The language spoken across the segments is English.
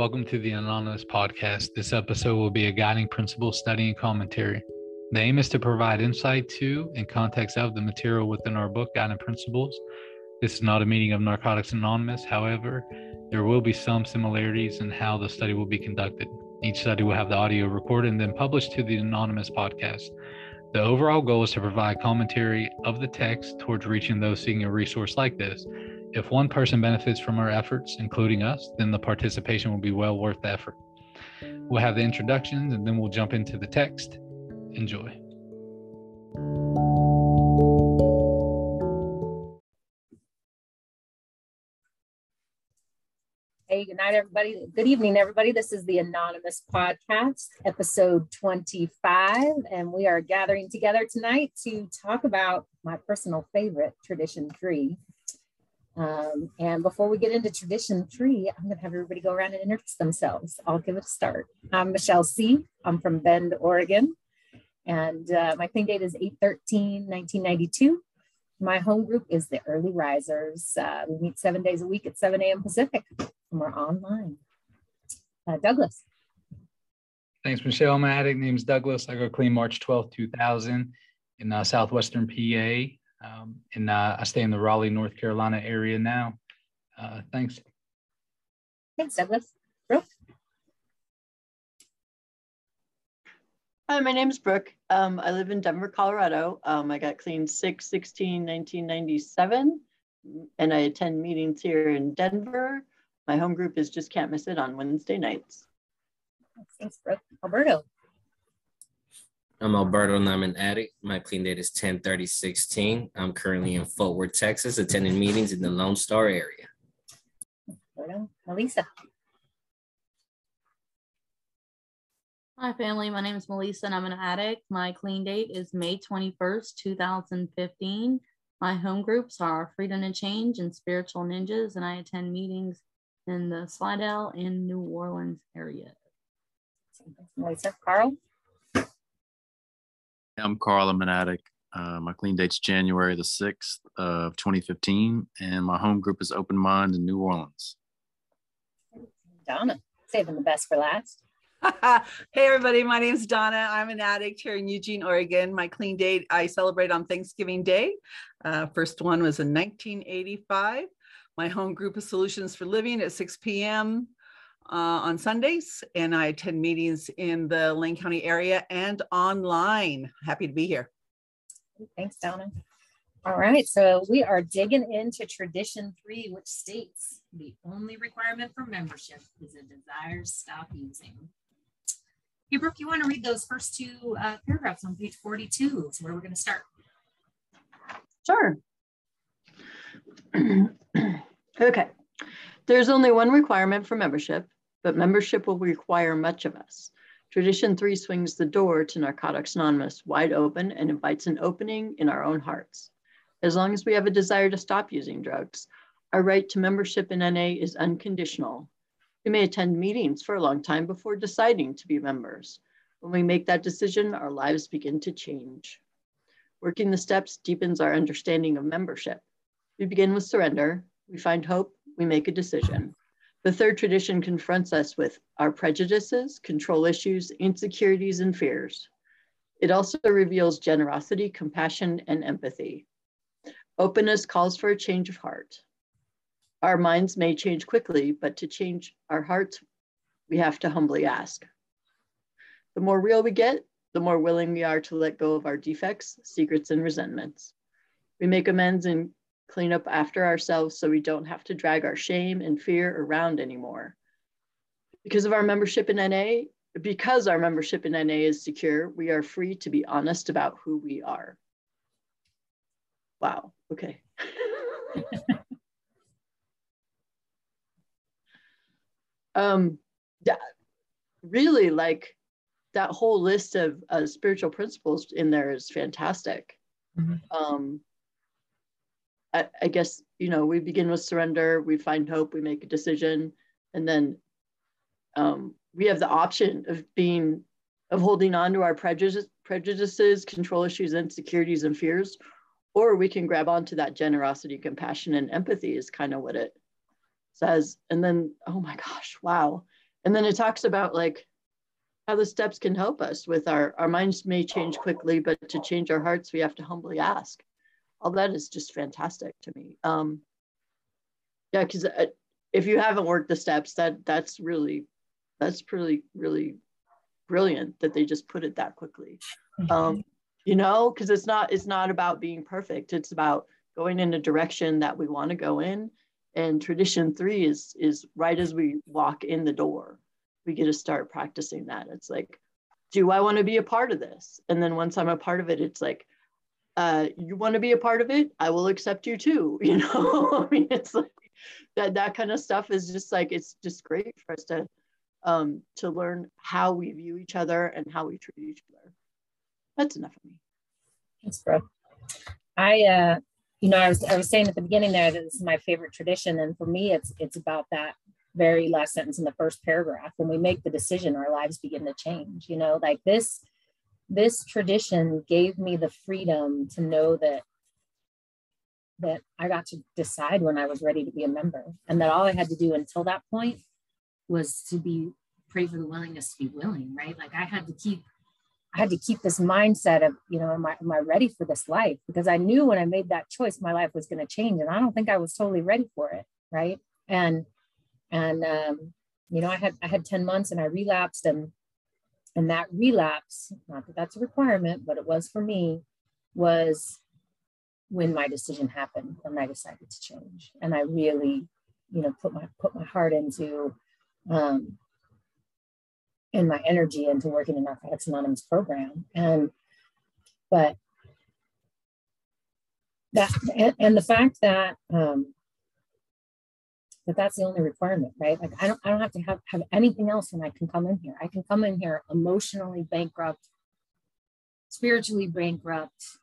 Welcome to the Anonymous Podcast. This episode will be a guiding principle study and commentary. The aim is to provide insight to and context of the material within our book, Guiding Principles. This is not a meeting of Narcotics Anonymous. However, there will be some similarities in how the study will be conducted. Each study will have the audio recorded and then published to the Anonymous Podcast. The overall goal is to provide commentary of the text towards reaching those seeking a resource like this. If one person benefits from our efforts, including us, then the participation will be well worth the effort. We'll have the introductions and then we'll jump into the text. Enjoy. Hey, good night, everybody. Good evening, everybody. This is the Anonymous Podcast, episode 25, and we are gathering together tonight to talk about my personal favorite, Tradition Three. Um, and before we get into Tradition Three, I'm going to have everybody go around and introduce themselves. I'll give it a start. I'm Michelle C. I'm from Bend, Oregon. And uh, my clean date is 8 1992. My home group is the Early Risers. Uh, we meet seven days a week at 7 a.m. Pacific, and we're online. Uh, Douglas. Thanks, Michelle. My addict name's Douglas. I go clean March 12th, 2000 in uh, southwestern PA. Um, and uh, I stay in the Raleigh, North Carolina area now. Uh, thanks. Thanks, Douglas. Brooke. Hi, my name is Brooke. Um, I live in Denver, Colorado. Um, I got clean 6 16 1997, and I attend meetings here in Denver. My home group is Just Can't Miss It on Wednesday nights. Thanks, Brooke. Alberto. I'm Alberto and I'm an addict. My clean date is 10 30 16. I'm currently in Fort Worth, Texas, attending meetings in the Lone Star area. Alberto. Melissa. Hi, family. My name is Melissa and I'm an addict. My clean date is May 21st, 2015. My home groups are Freedom and Change and Spiritual Ninjas, and I attend meetings in the Slidell and New Orleans area. Melissa. Carl. I'm Carl. I'm an addict. Uh, my clean date's January the 6th of 2015, and my home group is Open Mind in New Orleans. Donna. Saving the best for last. hey everybody, my name is Donna. I'm an addict here in Eugene, Oregon. My clean date I celebrate on Thanksgiving Day. Uh, first one was in 1985. My home group is Solutions for Living at 6 p.m. Uh, on Sundays, and I attend meetings in the Lane County area and online. Happy to be here. Thanks, Donna. All right, so we are digging into Tradition Three, which states the only requirement for membership is a desire to stop using. Hey, Brooke, you want to read those first two uh, paragraphs on page 42? Is where we're going to start. Sure. okay. There's only one requirement for membership, but membership will require much of us. Tradition three swings the door to Narcotics Anonymous wide open and invites an opening in our own hearts. As long as we have a desire to stop using drugs, our right to membership in NA is unconditional we may attend meetings for a long time before deciding to be members. When we make that decision, our lives begin to change. Working the steps deepens our understanding of membership. We begin with surrender, we find hope, we make a decision. The third tradition confronts us with our prejudices, control issues, insecurities, and fears. It also reveals generosity, compassion, and empathy. Openness calls for a change of heart. Our minds may change quickly, but to change our hearts, we have to humbly ask. The more real we get, the more willing we are to let go of our defects, secrets, and resentments. We make amends and clean up after ourselves so we don't have to drag our shame and fear around anymore. Because of our membership in NA, because our membership in NA is secure, we are free to be honest about who we are. Wow, okay. um yeah, really like that whole list of uh, spiritual principles in there is fantastic mm-hmm. um I, I guess you know we begin with surrender we find hope we make a decision and then um, we have the option of being of holding on to our prejudice, prejudices control issues insecurities and fears or we can grab onto that generosity compassion and empathy is kind of what it says and then oh my gosh wow And then it talks about like how the steps can help us with our, our minds may change quickly, but to change our hearts, we have to humbly ask. All that is just fantastic to me. Um, yeah, because uh, if you haven't worked the steps, that that's really, that's pretty, really brilliant that they just put it that quickly. Um, you know, because it's not, it's not about being perfect. It's about going in a direction that we want to go in. And tradition three is is right as we walk in the door we get to start practicing that. It's like, do I want to be a part of this? And then once I'm a part of it, it's like, uh, you want to be a part of it? I will accept you too. You know, I mean, it's like that that kind of stuff is just like it's just great for us to um, to learn how we view each other and how we treat each other. That's enough of me. Thanks, bro. I uh, you know, I was I was saying at the beginning there that this is my favorite tradition, and for me, it's it's about that very last sentence in the first paragraph when we make the decision our lives begin to change you know like this this tradition gave me the freedom to know that that i got to decide when i was ready to be a member and that all i had to do until that point was to be pray for the willingness to be willing right? Like i had to keep i had to keep this mindset of you know am i, am I ready for this life? Because i knew when i made that choice my life was going to change and i don't think i was totally ready for it right? And and um, you know i had i had 10 months and i relapsed and and that relapse not that that's a requirement but it was for me was when my decision happened when i decided to change. And i really you know put my put my heart into um and my energy into working in narcotics anonymous program. And but that and, and the fact that um but that's the only requirement, right? Like I don't, I don't have to have, have anything else when I can come in here. I can come in here emotionally bankrupt, spiritually bankrupt,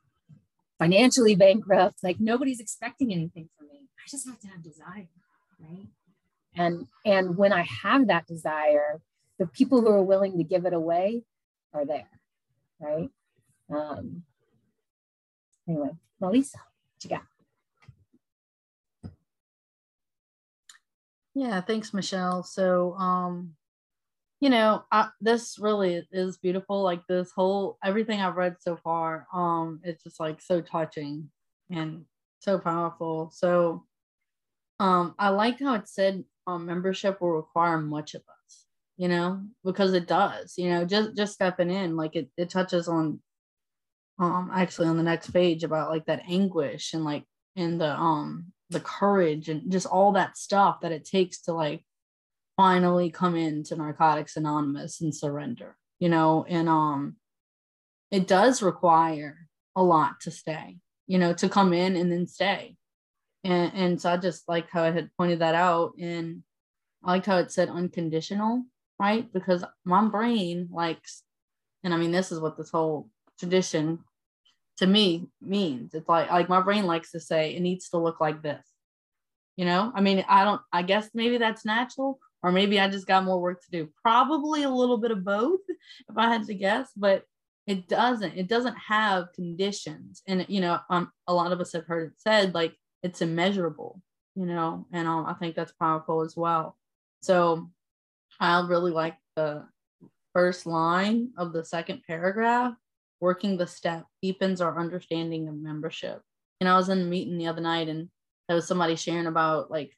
financially bankrupt. Like nobody's expecting anything from me. I just have to have desire, right? And and when I have that desire, the people who are willing to give it away are there, right? Um, anyway, Melissa, what you got? Yeah, thanks, Michelle. So, um, you know, I, this really is beautiful. Like this whole everything I've read so far, um, it's just like so touching and so powerful. So, um, I like how it said um, membership will require much of us. You know, because it does. You know, just just stepping in, like it it touches on, um, actually on the next page about like that anguish and like in the um the courage and just all that stuff that it takes to like finally come into narcotics anonymous and surrender you know? And um it does require a lot to stay you know to come in and then stay. And and so i just like how i had pointed that out. And i liked how it said unconditional right? Because my brain likes and i mean this is what this whole tradition to me means. It's like like my brain likes to say it needs to look like this. You know, I mean, I don't, I guess maybe that's natural, or maybe I just got more work to do. Probably a little bit of both, if I had to guess, but it doesn't, it doesn't have conditions. And, you know, um, a lot of us have heard it said like it's immeasurable, you know, and um, I think that's powerful as well. So I really like the first line of the second paragraph working the step deepens our understanding of membership. And I was in a meeting the other night and there was somebody sharing about like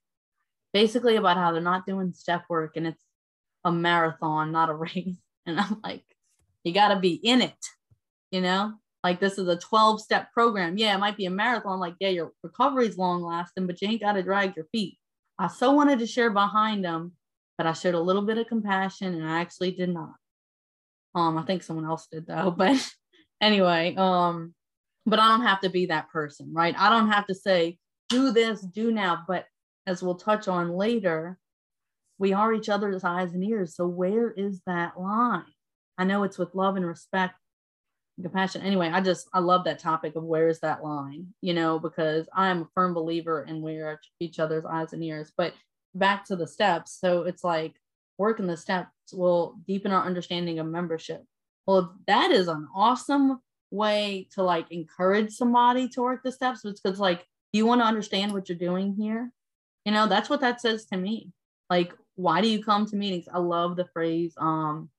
basically about how they're not doing step work and it's a marathon, not a race. And I'm like, you got to be in it, you know? Like this is a 12 step program. Yeah, it might be a marathon. Like, yeah, your recovery is long lasting, but you ain't got to drag your feet. I so wanted to share behind them, but I showed a little bit of compassion and I actually did not. Um, I think someone else did though, but anyway, um, but I don't have to be that person, right? I don't have to say, do this, do now. But as we'll touch on later, we are each other's eyes and ears. So where is that line? I know it's with love and respect and compassion. Anyway, I just I love that topic of where is that line, you know, because I'm a firm believer in we're each other's eyes and ears. But back to the steps. So it's like working the steps will deepen our understanding of membership well, that is an awesome way to like encourage somebody to work the steps. It's because like you want to understand what you're doing here. You know, that's what that says to me. Like why do you come to meetings? I love the phrase um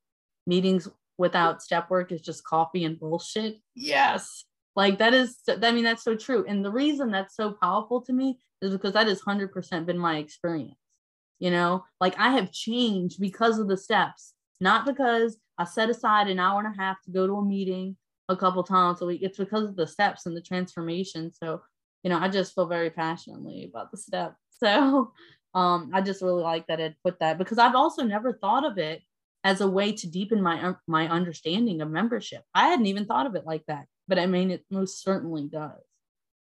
meetings without step work is just coffee and bullshit. Yes. Like that is I mean that's so true. And the reason that's so powerful to me is because that has 100% been my experience. You know, like I have changed because of the steps, not because I set aside an hour and a half to go to a meeting a couple times a week. It's because of the steps and the transformation. So, you know, I just feel very passionately about the steps. So, um, I just really like that it put that because I've also never thought of it as a way to deepen my my understanding of membership. I hadn't even thought of it like that, but I mean, it most certainly does.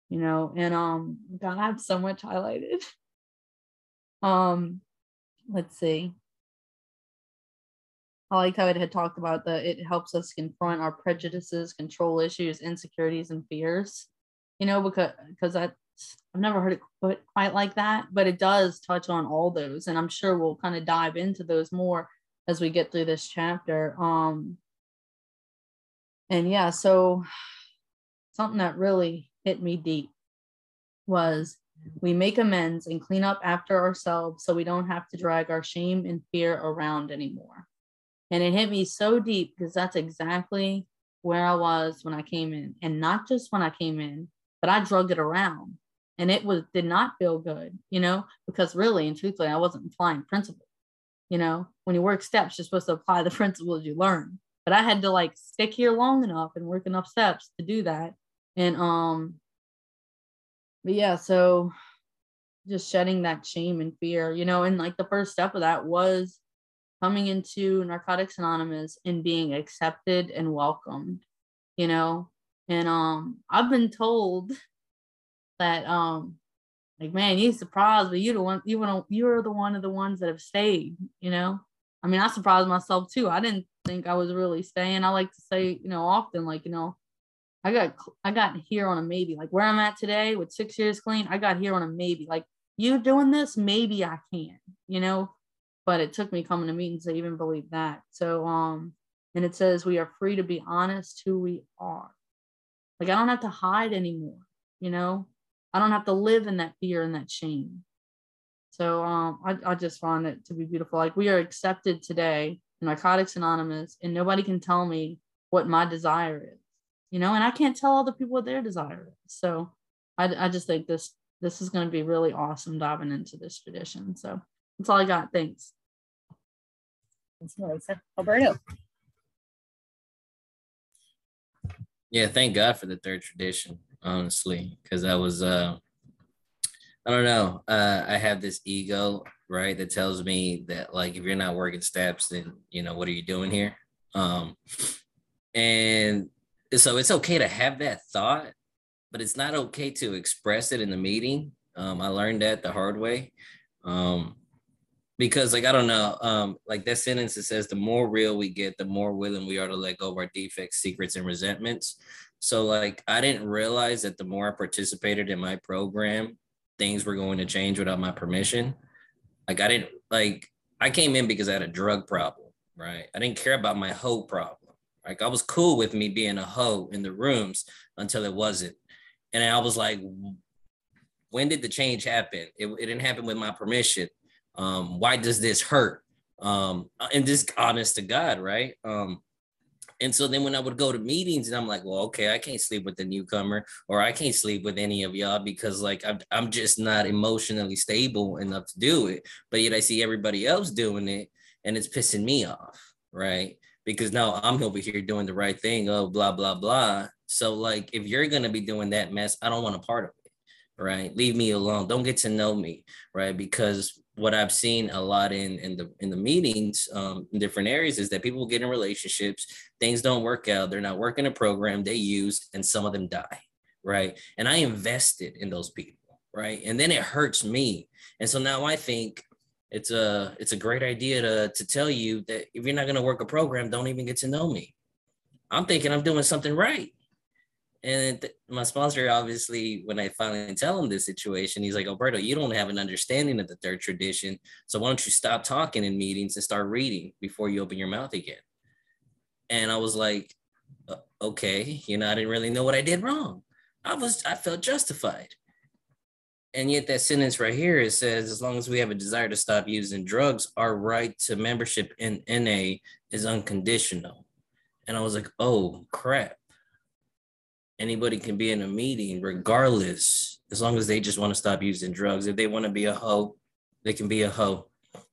You know, and um, God, I have so much highlighted. Um, let's see. I liked how it had talked about that it helps us confront our prejudices, control issues, insecurities, and fears. You know, because because I I've never heard it put quite like that, but it does touch on all those, and I'm sure we'll kind of dive into those more as we get through this chapter. Um, and yeah, so something that really hit me deep was we make amends and clean up after ourselves so we don't have to drag our shame and fear around anymore. And it hit me so deep because that's exactly where I was when I came in. And not just when I came in, but I drugged it around. And it was did not feel good, you know, because really and truthfully, I wasn't applying principles. You know, when you work steps, you're supposed to apply the principles you learn. But I had to like stick here long enough and work enough steps to do that. And um, but yeah, so just shedding that shame and fear, you know, and like the first step of that was coming into Narcotics Anonymous and being accepted and welcomed, you know. And um I've been told that um like man, you surprised, but you the one you were you're the one of the ones that have stayed, you know. I mean, I surprised myself too. I didn't think I was really staying. I like to say, you know, often like, you know, I got I got here on a maybe. Like where I'm at today with six years clean, I got here on a maybe. Like you doing this, maybe I can, you know but it took me coming to meetings to even believe that. So, um, and it says we are free to be honest who we are. Like I don't have to hide anymore, you know. I don't have to live in that fear and that shame. So um, I, I just find it to be beautiful. Like we are accepted today in Narcotics Anonymous, and nobody can tell me what my desire is, you know, and I can't tell other people what their desire is. So I, I just think this this is going to be really awesome diving into this tradition. So that's all I got. Thanks. Thanks, Melissa. Alberto. Yeah, thank God for the third tradition, honestly, because I was, uh, I don't know, uh, I have this ego, right, that tells me that like if you're not working steps, then you know what are you doing here? Um, and so it's okay to have that thought, but it's not okay to express it in the meeting. Um, I learned that the hard way. Um, because like I don't know, um, like that sentence that says the more real we get, the more willing we are to let go of our defects, secrets, and resentments. So like I didn't realize that the more I participated in my program, things were going to change without my permission. Like I didn't like I came in because I had a drug problem, right? I didn't care about my hoe problem. Like I was cool with me being a hoe in the rooms until it wasn't. And I was like, when did the change happen? It, it didn't happen with my permission. Um, why does this hurt? Um, and just honest to God, right? Um, and so then when I would go to meetings and I'm like, well, okay, I can't sleep with the newcomer or I can't sleep with any of y'all because like I'm, I'm just not emotionally stable enough to do it. But yet I see everybody else doing it and it's pissing me off, right? Because now I'm over here doing the right thing. Oh, blah, blah, blah. So like if you're gonna be doing that mess, I don't want a part of it, right? Leave me alone. Don't get to know me, right? Because what I've seen a lot in in the in the meetings um, in different areas is that people get in relationships, things don't work out, they're not working a program they use, and some of them die, right? And I invested in those people, right? And then it hurts me, and so now I think it's a it's a great idea to to tell you that if you're not going to work a program, don't even get to know me. I'm thinking I'm doing something right, and my sponsor, obviously, when I finally tell him this situation, he's like, Alberto, you don't have an understanding of the third tradition. So why don't you stop talking in meetings and start reading before you open your mouth again? And I was like, okay, you know, I didn't really know what I did wrong. I was, I felt justified. and yet that sentence right here it says as long as we have a desire to stop using drugs our right to membership in na is unconditional and i was like oh crap anybody can be in a meeting regardless as long as they just want to stop using drugs if they want to be a hoe they can be a hoe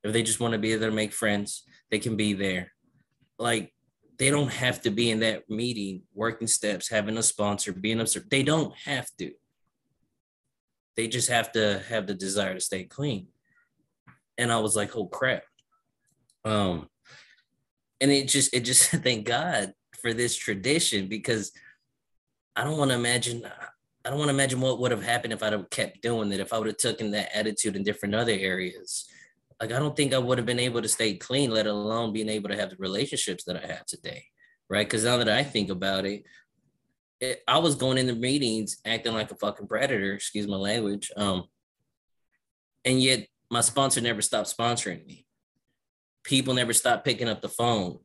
if they just want to be there to make friends they can be there like they don't have to be in that meeting working steps having a sponsor being observed they don't have to they just have to have the desire to stay clean. And I was like, oh crap. Um, and it just, it just thank God for this tradition because I don't want to imagine, I don't want to imagine what would have happened if I'd have kept doing it, if I would have taken that attitude in different other areas. Like, I don't think I would have been able to stay clean, let alone being able to have the relationships that I have today. Right. Cause now that I think about it, it, I was going into meetings acting like a fucking predator, excuse my language. Um, and yet my sponsor never stopped sponsoring me. People never stopped picking up the phone,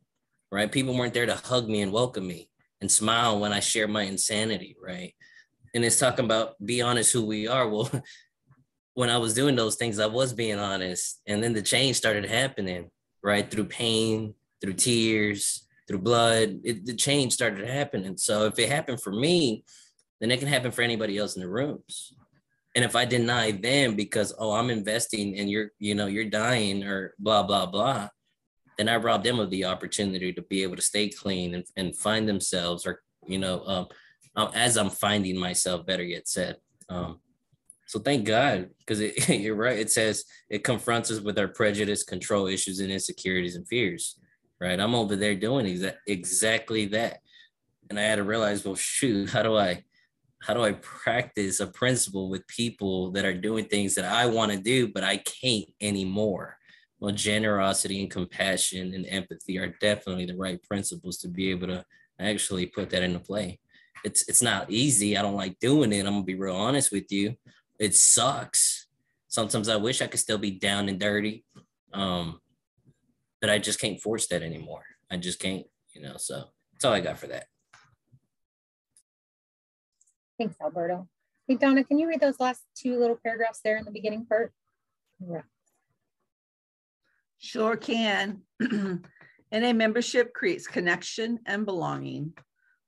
right? People weren't there to hug me and welcome me and smile when I share my insanity, right? And it's talking about be honest who we are. Well, when I was doing those things, I was being honest. And then the change started happening, right? Through pain, through tears, through blood, it, the change started happening. So if it happened for me, then it can happen for anybody else in the rooms. And if I deny them because oh I'm investing and you're you know you're dying or blah blah blah, then I rob them of the opportunity to be able to stay clean and, and find themselves or you know um, um as I'm finding myself better yet said. Um, so thank God because you're right. It says it confronts us with our prejudice, control issues, and insecurities and fears right? I'm over there doing exa- exactly that. And I had to realize, well, shoot, how do I, how do I practice a principle with people that are doing things that I want to do, but I can't anymore? Well, generosity and compassion and empathy are definitely the right principles to be able to actually put that into play. It's it's not easy. I don't like doing it. I'm gonna be real honest with you. It sucks. Sometimes I wish I could still be down and dirty. Um, but I just can't force that anymore. I just can't, you know. So that's all I got for that. Thanks, Alberto. Hey, Donna, can you read those last two little paragraphs there in the beginning part? Yeah. Sure can. NA membership creates connection and belonging.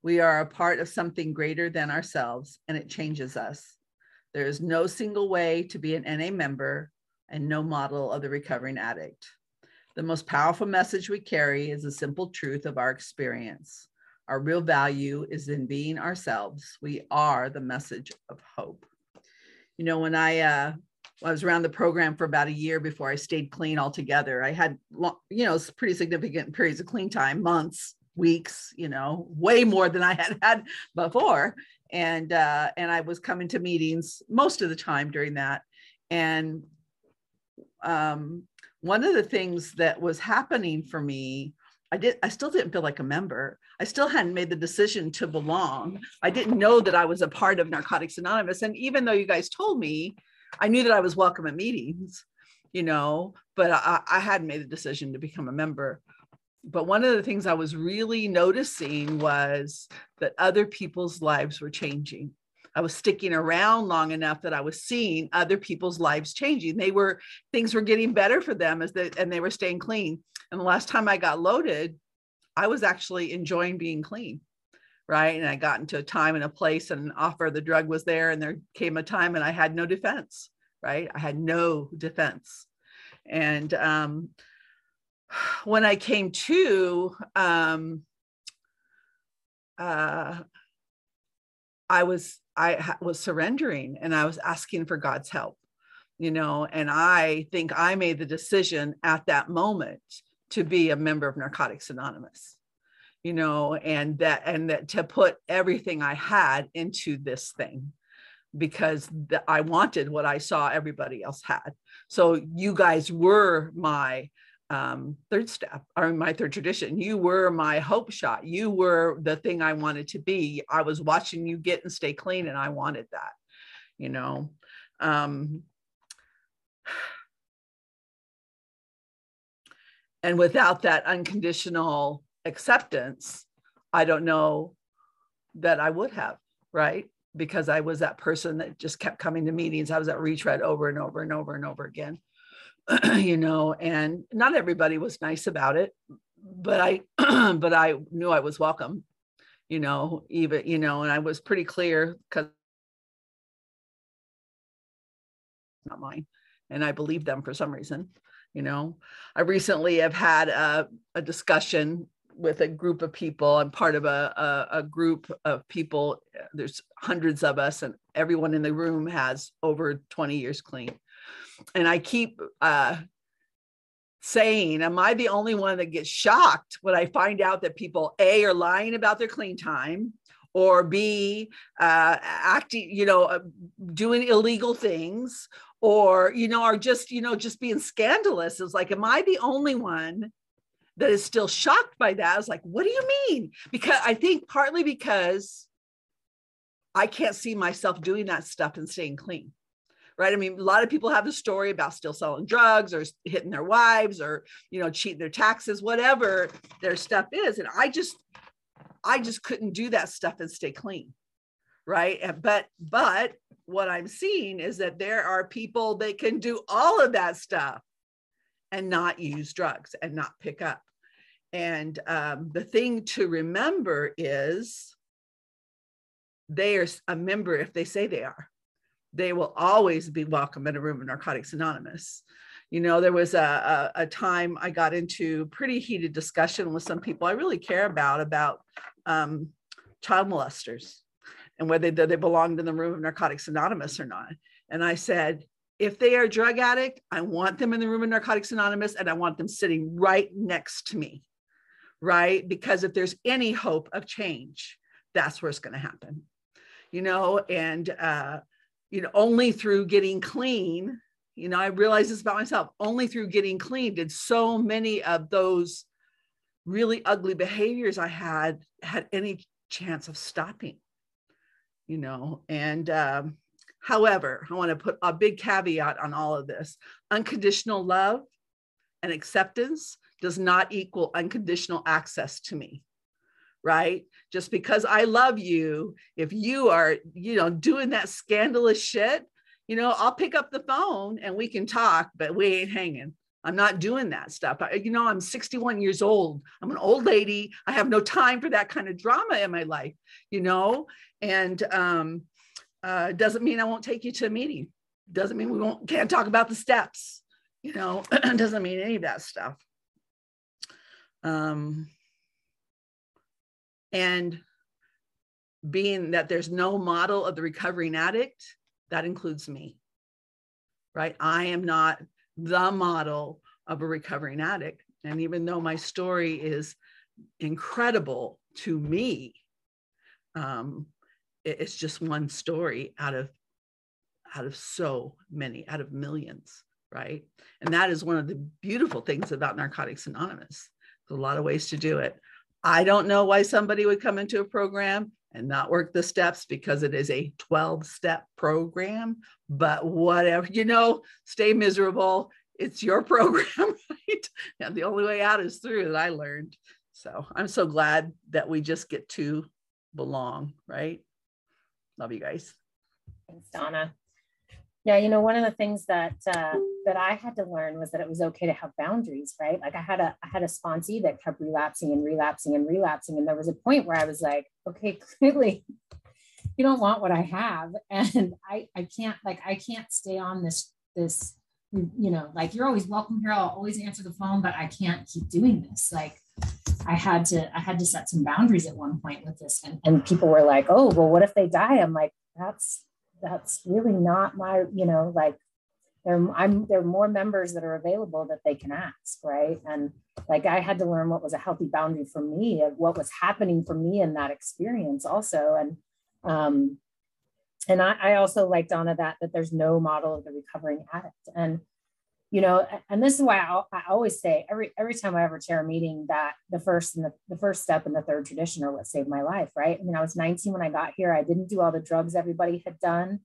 We are a part of something greater than ourselves, and it changes us. There is no single way to be an NA member and no model of the recovering addict. The most powerful message we carry is the simple truth of our experience. Our real value is in being ourselves. We are the message of hope. You know, when I uh, I was around the program for about a year before I stayed clean altogether. I had, you know, pretty significant periods of clean time, months, weeks, you know, way more than I had had before. And uh, and I was coming to meetings most of the time during that. And um, one of the things that was happening for me I did I still didn't feel like a member. I still hadn't made the decision to belong. I didn't know that I was a part of Narcotics Anonymous and even though you guys told me, I knew that I was welcome at meetings, you know, but I, I hadn't made the decision to become a member. But one of the things I was really noticing was that other people's lives were changing. I was sticking around long enough that I was seeing other people's lives changing. They were things were getting better for them as they and they were staying clean. And the last time I got loaded, I was actually enjoying being clean. Right. And I got into a time and a place and an offer, the drug was there, and there came a time and I had no defense. Right. I had no defense. And um, when I came to, um, uh, I was I was surrendering and I was asking for God's help, you know, and I think I made the decision at that moment to be a member of Narcotics Anonymous, you know, and that, and that to put everything I had into this thing because the, I wanted what I saw everybody else had. So you guys were my um, third step or my third tradition. You were my hope shot. You were the thing I wanted to be. I was watching you get and stay clean, and I wanted that, you know. Um, and without that unconditional acceptance, I don't know that I would have, right? because I was that person that just kept coming to meetings. I was at retread over and over and over and over again, you know, and not everybody was nice about it, but I, but I knew I was welcome, you know, even, you know, and I was pretty clear because not mine. And I believe them for some reason, you know. I recently have had a, a discussion with a group of people. I'm part of a, a, a, group of people. There's hundreds of us, and everyone in the room has over 20 years clean. And I keep uh, saying, Am I the only one that gets shocked when I find out that people, A, are lying about their clean time? Or B, uh, acting, you know, uh, doing illegal things, or you know, are just, you know, just being scandalous. It's like, am I the only one that is still shocked by that. I was like, what do you mean? Because I think partly because I can't see myself doing that stuff and staying clean. Right. I mean, a lot of people have a story about still selling drugs or hitting their wives or, you know, cheating their taxes, whatever their stuff is. And I just, I just couldn't do that stuff and stay clean. Right. But, but what I'm seeing is that there are people that can do all of that stuff and not use drugs and not pick up. And um, the thing to remember is they are a member if they say they are. They will always be welcome in a room of Narcotics Anonymous. You know, there was a, a, a time I got into pretty heated discussion with some people I really care about, about um, child molesters and whether they belonged in the room of Narcotics Anonymous or not. And I said, if they are a drug addict, I want them in the room of Narcotics Anonymous and I want them sitting right next to me right? Because if there's any hope of change, that's where it's going to happen, you know, and, uh, you know, only through getting clean, you know, I realized this about myself, only through getting clean did so many of those really ugly behaviors I had had any chance of stopping, you know, and, um, However, I want to put a big caveat on all of this. Unconditional love and acceptance does not equal unconditional access to me right? Just because i love you if you are you know doing that scandalous shit you know i'll pick up the phone and we can talk but we ain't hanging. I'm not doing that stuff. I, you know i'm 61 years old. I'm an old lady. I have no time for that kind of drama in my life you know? And um uh doesn't mean i won't take you to a meeting. Doesn't mean we won't can't talk about the steps you know? Doesn't mean any of that stuff um, and being that there's no model of the recovering addict, that includes me, right? I am not the model of a recovering addict. And even though my story is incredible to me, um, it's just one story out of out of so many, out of millions, right? And that is one of the beautiful things about Narcotics Anonymous a lot of ways to do it. I don't know why somebody would come into a program and not work the steps because it is a 12 step program, but whatever, you know, stay miserable. It's your program, right? And the only way out is through that I learned. So I'm so glad that we just get to belong, right? Love you guys. Thanks, Donna. Yeah, you know, one of the things that uh, that I had to learn was that it was okay to have boundaries, right? Like I had a I had a sponsee that kept relapsing and relapsing and relapsing, and there was a point where I was like, okay, clearly you don't want what I have, and I I can't like I can't stay on this this you know like you're always welcome here. I'll always answer the phone, but I can't keep doing this. Like I had to I had to set some boundaries at one point with this, and and people were like, oh well, what if they die? I'm like, that's that's really not my, you know, like there, I'm there are more members that are available that they can ask, right? And like I had to learn what was a healthy boundary for me of what was happening for me in that experience also. And um, and I, I also like Donna that that there's no model of the recovering addict. And you know, and this is why I, I, always say every every time I ever chair a meeting that the first and the, the first step in the third tradition are what saved my life, right? I mean, I was 19 when I got here. I didn't do all the drugs everybody had done.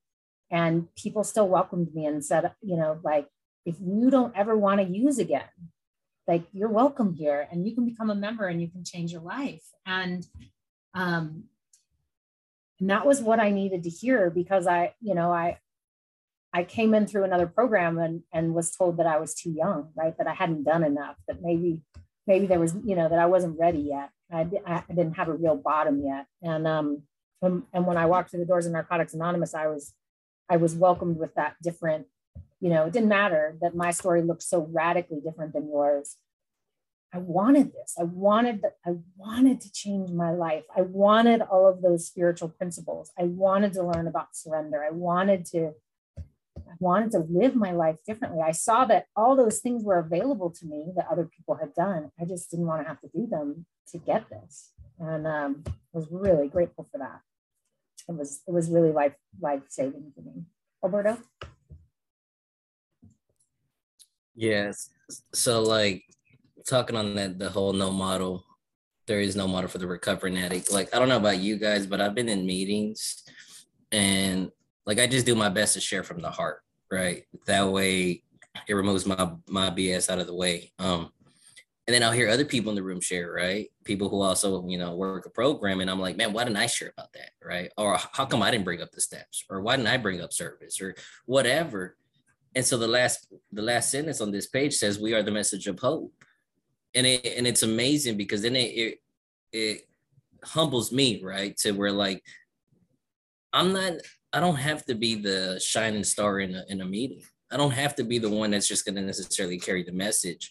And people still welcomed me and said, you know, like, if you don't ever want to use again, like you're welcome here and you can become a member and you can change your life. And um, and that was what I needed to hear because I, you know, I I came in through another program and and was told that I was too young, right? That I hadn't done enough, that maybe maybe there was, you know, that I wasn't ready yet. I, I didn't have a real bottom yet. And um and, and when I walked through the doors of Narcotics Anonymous, I was I was welcomed with that different, you know, it didn't matter that my story looked so radically different than yours. I wanted this. I wanted I wanted to change my life. I wanted all of those spiritual principles. I wanted to learn about surrender. I wanted to I wanted to live my life differently. I saw that all those things were available to me that other people had done. I just didn't want to have to do them to get this. And um, I was really grateful for that. It was it was really life life saving for me. Alberto. Yes. So like talking on that the whole no model, there is no model for the recovering addict. Like I don't know about you guys, but I've been in meetings and like I just do my best to share from the heart, right? That way it removes my my BS out of the way. Um and then I'll hear other people in the room share, right? People who also, you know, work a program. And I'm like, man, why didn't I share about that? Right. Or how come I didn't bring up the steps? Or why didn't I bring up service or whatever? And so the last the last sentence on this page says we are the message of hope. And it and it's amazing because then it it, it humbles me, right? To where like I'm not I don't have to be the shining star in a, in a meeting. I don't have to be the one that's just going to necessarily carry the message.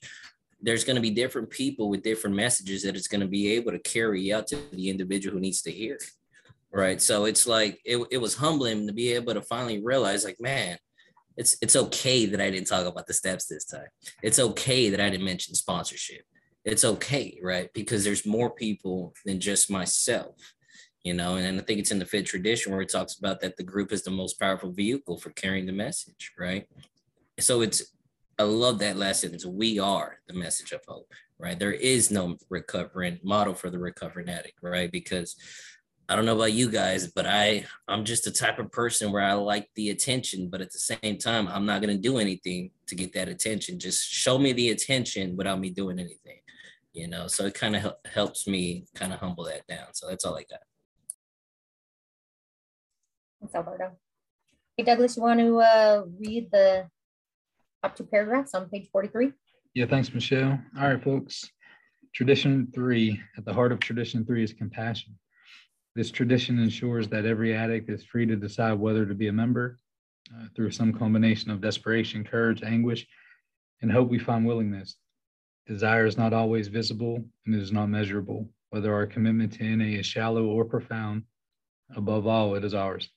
There's going to be different people with different messages that it's going to be able to carry out to the individual who needs to hear. Right. So it's like it, it was humbling to be able to finally realize, like, man, it's it's okay that I didn't talk about the steps this time. It's okay that I didn't mention sponsorship. It's okay, right? Because there's more people than just myself you know and, i think it's in the fit tradition where it talks about that the group is the most powerful vehicle for carrying the message right so it's i love that last sentence. We are the message of hope right? There is no recovering model for the recovering addict right? Because i don't know about you guys but i i'm just the type of person where i like the attention but at the same time i'm not going to do anything to get that attention. Just show me the attention without me doing anything you know? So it kind of helps me kind of humble that down. So that's all i got. Thanks, Alberto. Hey, Douglas, you want to uh, read the top two paragraphs on page 43? Yeah, thanks, Michelle. All right, folks. Tradition three, at the heart of tradition three is compassion. This tradition ensures that every addict is free to decide whether to be a member uh, through some combination of desperation, courage, anguish, and hope we find willingness. Desire is not always visible and it is not measurable. Whether our commitment to NA is shallow or profound, above all, it is ours.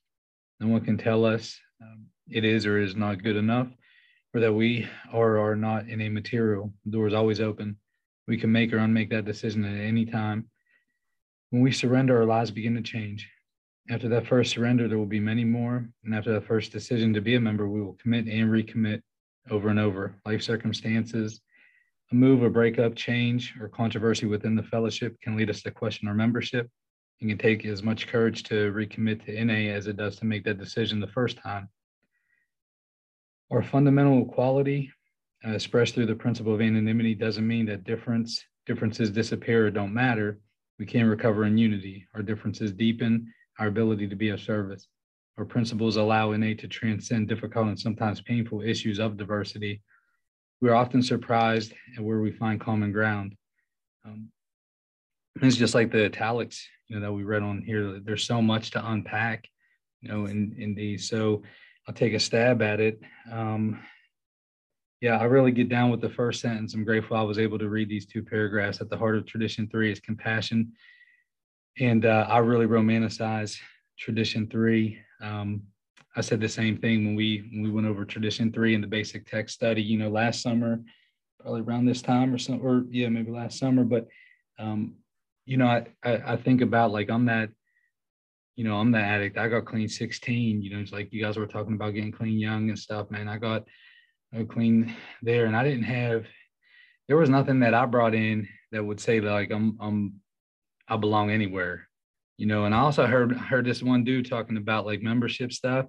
No one can tell us um, it is or is not good enough, or that we are or are not in a material. The door is always open. We can make or unmake that decision at any time. When we surrender, our lives begin to change. After that first surrender, there will be many more. And after that first decision to be a member, we will commit and recommit over and over. Life circumstances, a move, a breakup, change, or controversy within the fellowship can lead us to question our membership it can take as much courage to recommit to NA as it does to make that decision the first time. Our fundamental equality, uh, expressed through the principle of anonymity, doesn't mean that difference differences disappear or don't matter. We can recover in unity. Our differences deepen our ability to be of service. Our principles allow NA to transcend difficult and sometimes painful issues of diversity. We're often surprised at where we find common ground. Um, it's just like the italics you know that we read on here there's so much to unpack you know in in these so i'll take a stab at it. Um yeah i really get down with the first sentence. I'm grateful i was able to read these two paragraphs at the heart of tradition three is compassion. And uh, i really romanticize tradition three. Um i said the same thing when we when we went over tradition three in the basic text study you know last summer probably around this time or something or yeah maybe last summer. But um you know, I, I, I think about like I'm that, you know, I'm the addict. I got clean 16. You know, it's like you guys were talking about getting clean young and stuff, man. I got I clean there, and I didn't have. There was nothing that I brought in that would say like I'm I'm I belong anywhere, you know. And I also heard heard this one dude talking about like membership stuff.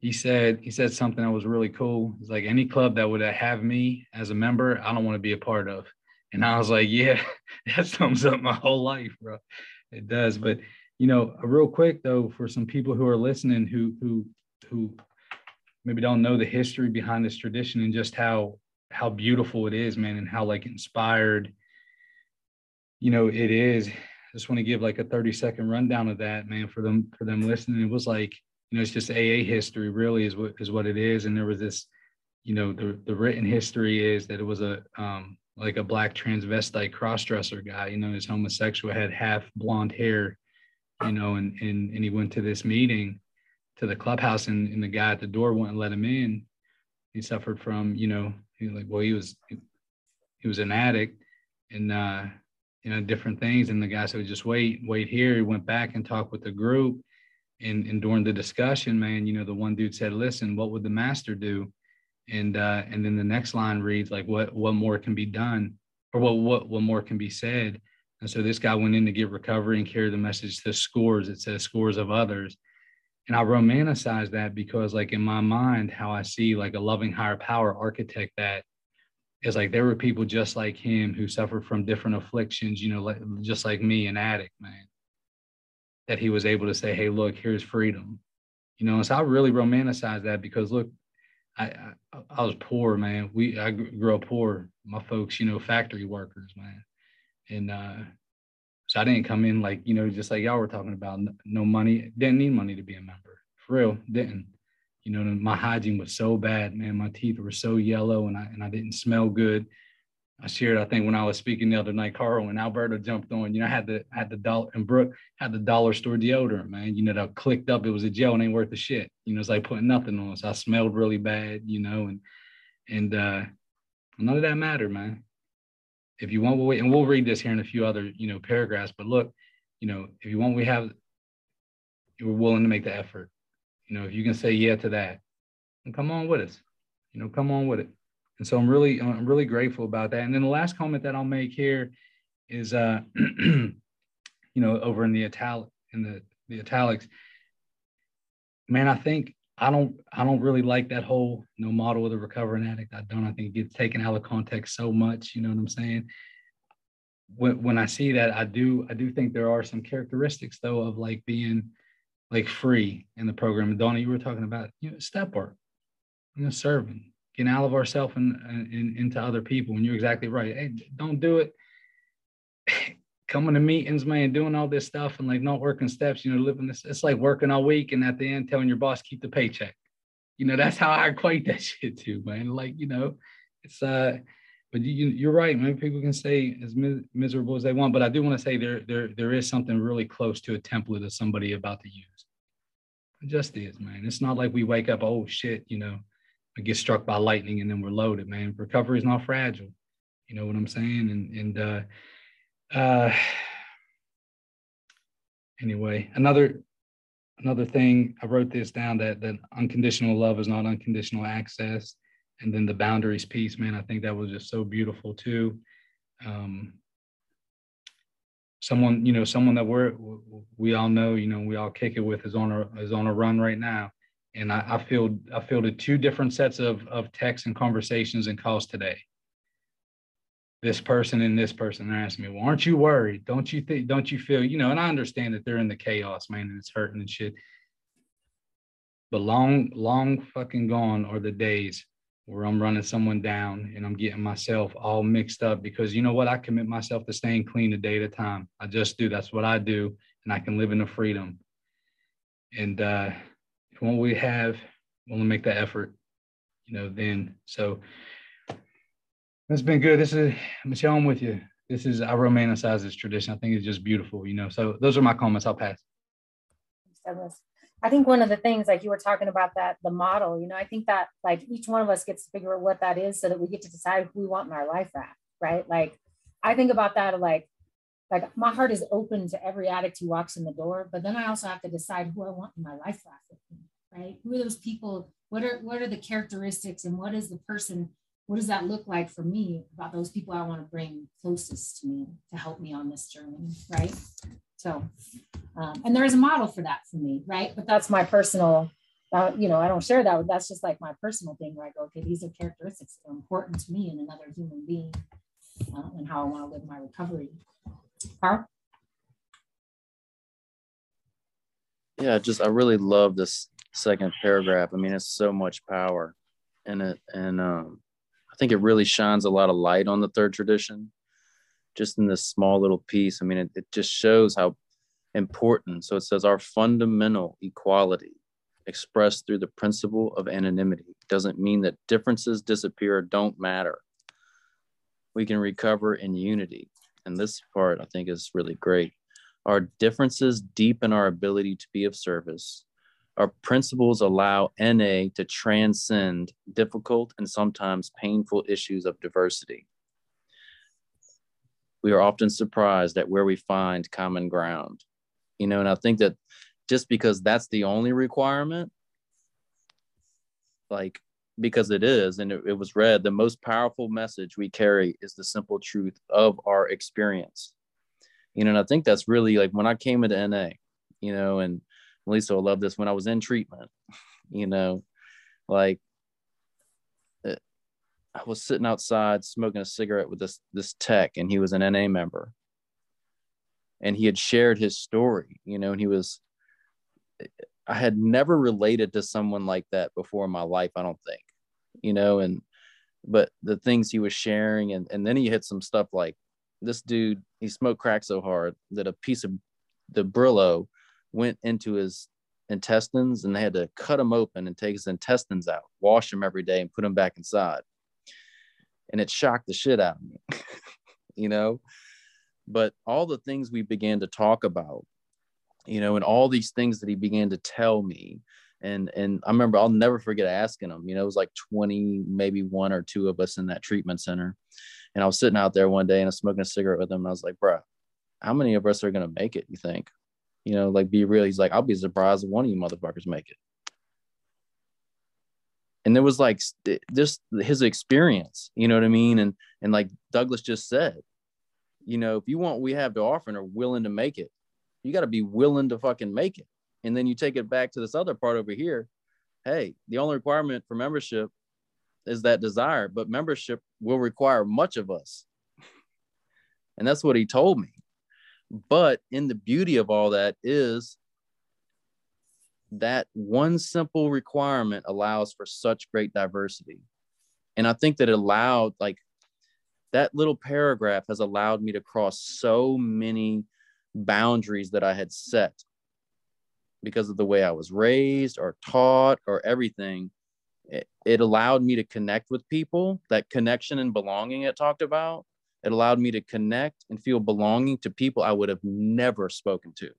He said he said something that was really cool. It's like any club that would have me as a member, I don't want to be a part of. And I was like, yeah, that sums up my whole life, bro. It does. But you know, real quick though, for some people who are listening who who who maybe don't know the history behind this tradition and just how how beautiful it is, man, and how like inspired, you know, it is. I just want to give like a 30 second rundown of that, man, for them for them listening. It was like, you know, it's just AA history really is what is what it is. And there was this, you know, the the written history is that it was a um like a black transvestite crossdresser guy, you know, his homosexual had half blonde hair, you know, and and and he went to this meeting to the clubhouse and, and the guy at the door wouldn't let him in. He suffered from, you know, he like, well, he was he was an addict and uh, you know, different things. And the guy said, just wait, wait here. He went back and talked with the group. And, and during the discussion, man, you know, the one dude said, listen, what would the master do? And uh, and then the next line reads like what what more can be done or what what what more can be said. And so this guy went in to get recovery and carry the message to scores. It says scores of others and I romanticize that because like in my mind, how I see like a loving higher power architect that is like there were people just like him who suffered from different afflictions, you know, like just like me, an addict, man. That he was able to say, "Hey, look, here's freedom," you know. And so I really romanticize that because look, I, I, I was poor, man. We I grew up poor. My folks, you know, factory workers, man, and uh, so I didn't come in like, you know, just like y'all were talking about, no money, didn't need money to be a member. For real, didn't. You know, my hygiene was so bad, man. My teeth were so yellow and I and I didn't smell good. I shared, I think when I was speaking the other night, Carl and Alberto jumped on, you know, I had the had the dollar and Brooke had the dollar store deodorant, man. You know, that clicked up, it was a gel and ain't worth the shit. You know, it's like putting nothing on. So I smelled really bad, you know, and and uh none of that mattered, man if you want, we'll wait, and we'll read this here in a few other, you know, paragraphs. But look, you know, if you want, we have, you're willing to make the effort. You know, if you can say yeah to that, and come on with us. You know, come on with it. And so I'm really, I'm really grateful about that. And then the last comment that I'll make here is, uh, you know, over in the italic, in the the italics. Man, I think I don't I don't really like that whole you know model of the recovering addict. I don't. I think it gets taken out of context so much. You know what I'm saying? When when I see that, I do I do think there are some characteristics though of like being like free in the program. And Donna, you were talking about you know step work, you know, serving, getting out of ourselves and, and into other people. And you're exactly right. Hey, don't do it coming to meetings, man, doing all this stuff and like not working steps, you know, living this, it's like working all week and at the end telling your boss, keep the paycheck. You know, that's how I equate that shit to, man. Like, you know, it's, uh, but you, you're right, man. People can stay as mis- miserable as they want, but I do want to say there, there, there is something really close to a template of somebody about to use. It just is, man. It's not like we wake up, oh shit, you know, I get struck by lightning and then we're loaded, man. Recovery is not fragile. You know what I'm saying? And, and, uh, uh, anyway, another another thing I wrote this down that that unconditional love is not unconditional access, and then the boundaries piece, man. I think that was just so beautiful too. Um, someone you know, someone that we're we all know, you know, we all kick it with is on a is on a run right now. And I, I feel I fielded two different sets of of texts and conversations and calls today this person and this person. They're asking me, well, aren't you worried? Don't you think, don't you feel, you know, and I understand that they're in the chaos, man, and it's hurting and shit. But long, long fucking gone are the days where I'm running someone down and I'm getting myself all mixed up because you know what? I commit myself to staying clean a day at a time. I just do. That's what I do. And I can live in the freedom. And uh, when we have, when we'll make the effort, you know, then. So it's been good. This is Michelle. I'm with you. This is I romanticize this tradition. I think it's just beautiful, you know. So those are my comments. I'll pass. I think one of the things, like you were talking about that, the model, you know, I think that like each one of us gets to figure out what that is so that we get to decide who we want in our life at, right? Like I think about that like, like my heart is open to every addict who walks in the door, but then I also have to decide who I want in my life after, right? Who are those people? What are what are the characteristics and what is the person what does that look like for me about those people I want to bring closest to me to help me on this journey, right? So, um, and there is a model for that for me, right? But that's my personal, uh, you know, I don't share that. That's just like my personal thing where I go, okay, these are characteristics that are important to me and another human being uh, and how I want to live my recovery. Carl? Yeah, just I really love this second paragraph. I mean, it's so much power in it, and um, think it really shines a lot of light on the third tradition, just in this small little piece. I mean, it, it just shows how important. So it says our fundamental equality expressed through the principle of anonymity doesn't mean that differences disappear or don't matter. We can recover in unity. And this part I think is really great. Our differences deepen our ability to be of service. Our principles allow NA to transcend difficult and sometimes painful issues of diversity. We are often surprised at where we find common ground. You know, and I think that just because that's the only requirement, like because it is, and it, it was read, the most powerful message we carry is the simple truth of our experience. You know, and I think that's really like when I came into NA, you know, and Lisa will love this. When I was in treatment, you know, like uh, I was sitting outside smoking a cigarette with this this tech, and he was an NA member, and he had shared his story, you know, and he was I had never related to someone like that before in my life, I don't think, you know, and but the things he was sharing, and, and then he hit some stuff like this dude, he smoked crack so hard that a piece of the Brillo went into his intestines and they had to cut him open and take his intestines out, wash him every day and put him back inside. And it shocked the shit out of me, you know? But all the things we began to talk about you know, and all these things that he began to tell me. And and I remember I'll never forget asking him, you know, it was like 20, maybe one or two of us in that treatment center. And I was sitting out there one day and I was smoking a cigarette with him. And I was like, bro, how many of us are gonna make it, you think? You know, like be real. He's like, I'll be surprised if one of you motherfuckers make it. And there was like just his experience, you know what I mean? And and like Douglas just said, you know, if you want we have to offer and are willing to make it, you got to be willing to fucking make it. And then you take it back to this other part over here. Hey, the only requirement for membership is that desire, but membership will require much of us. And that's what he told me. But in the beauty of all that is that one simple requirement allows for such great diversity. And I think that allowed, like, that little paragraph has allowed me to cross so many boundaries that I had set because of the way I was raised or taught or everything. It, it allowed me to connect with people, that connection and belonging it talked about. It allowed me to connect and feel belonging to people I would have never spoken to,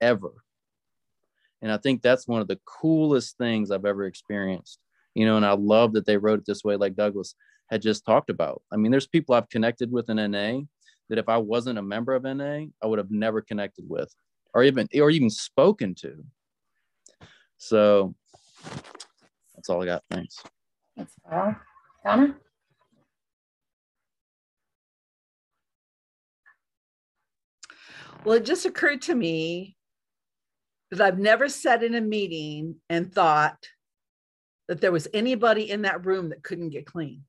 ever. And I think that's one of the coolest things I've ever experienced. You know, and I love that they wrote it this way, like Douglas had just talked about. I mean, there's people I've connected with in NA that if I wasn't a member of NA, I would have never connected with or even or even spoken to. So that's all I got. Thanks. Thanks, Carl. Donna? Well, it just occurred to me that I've never sat in a meeting and thought that there was anybody in that room that couldn't get clean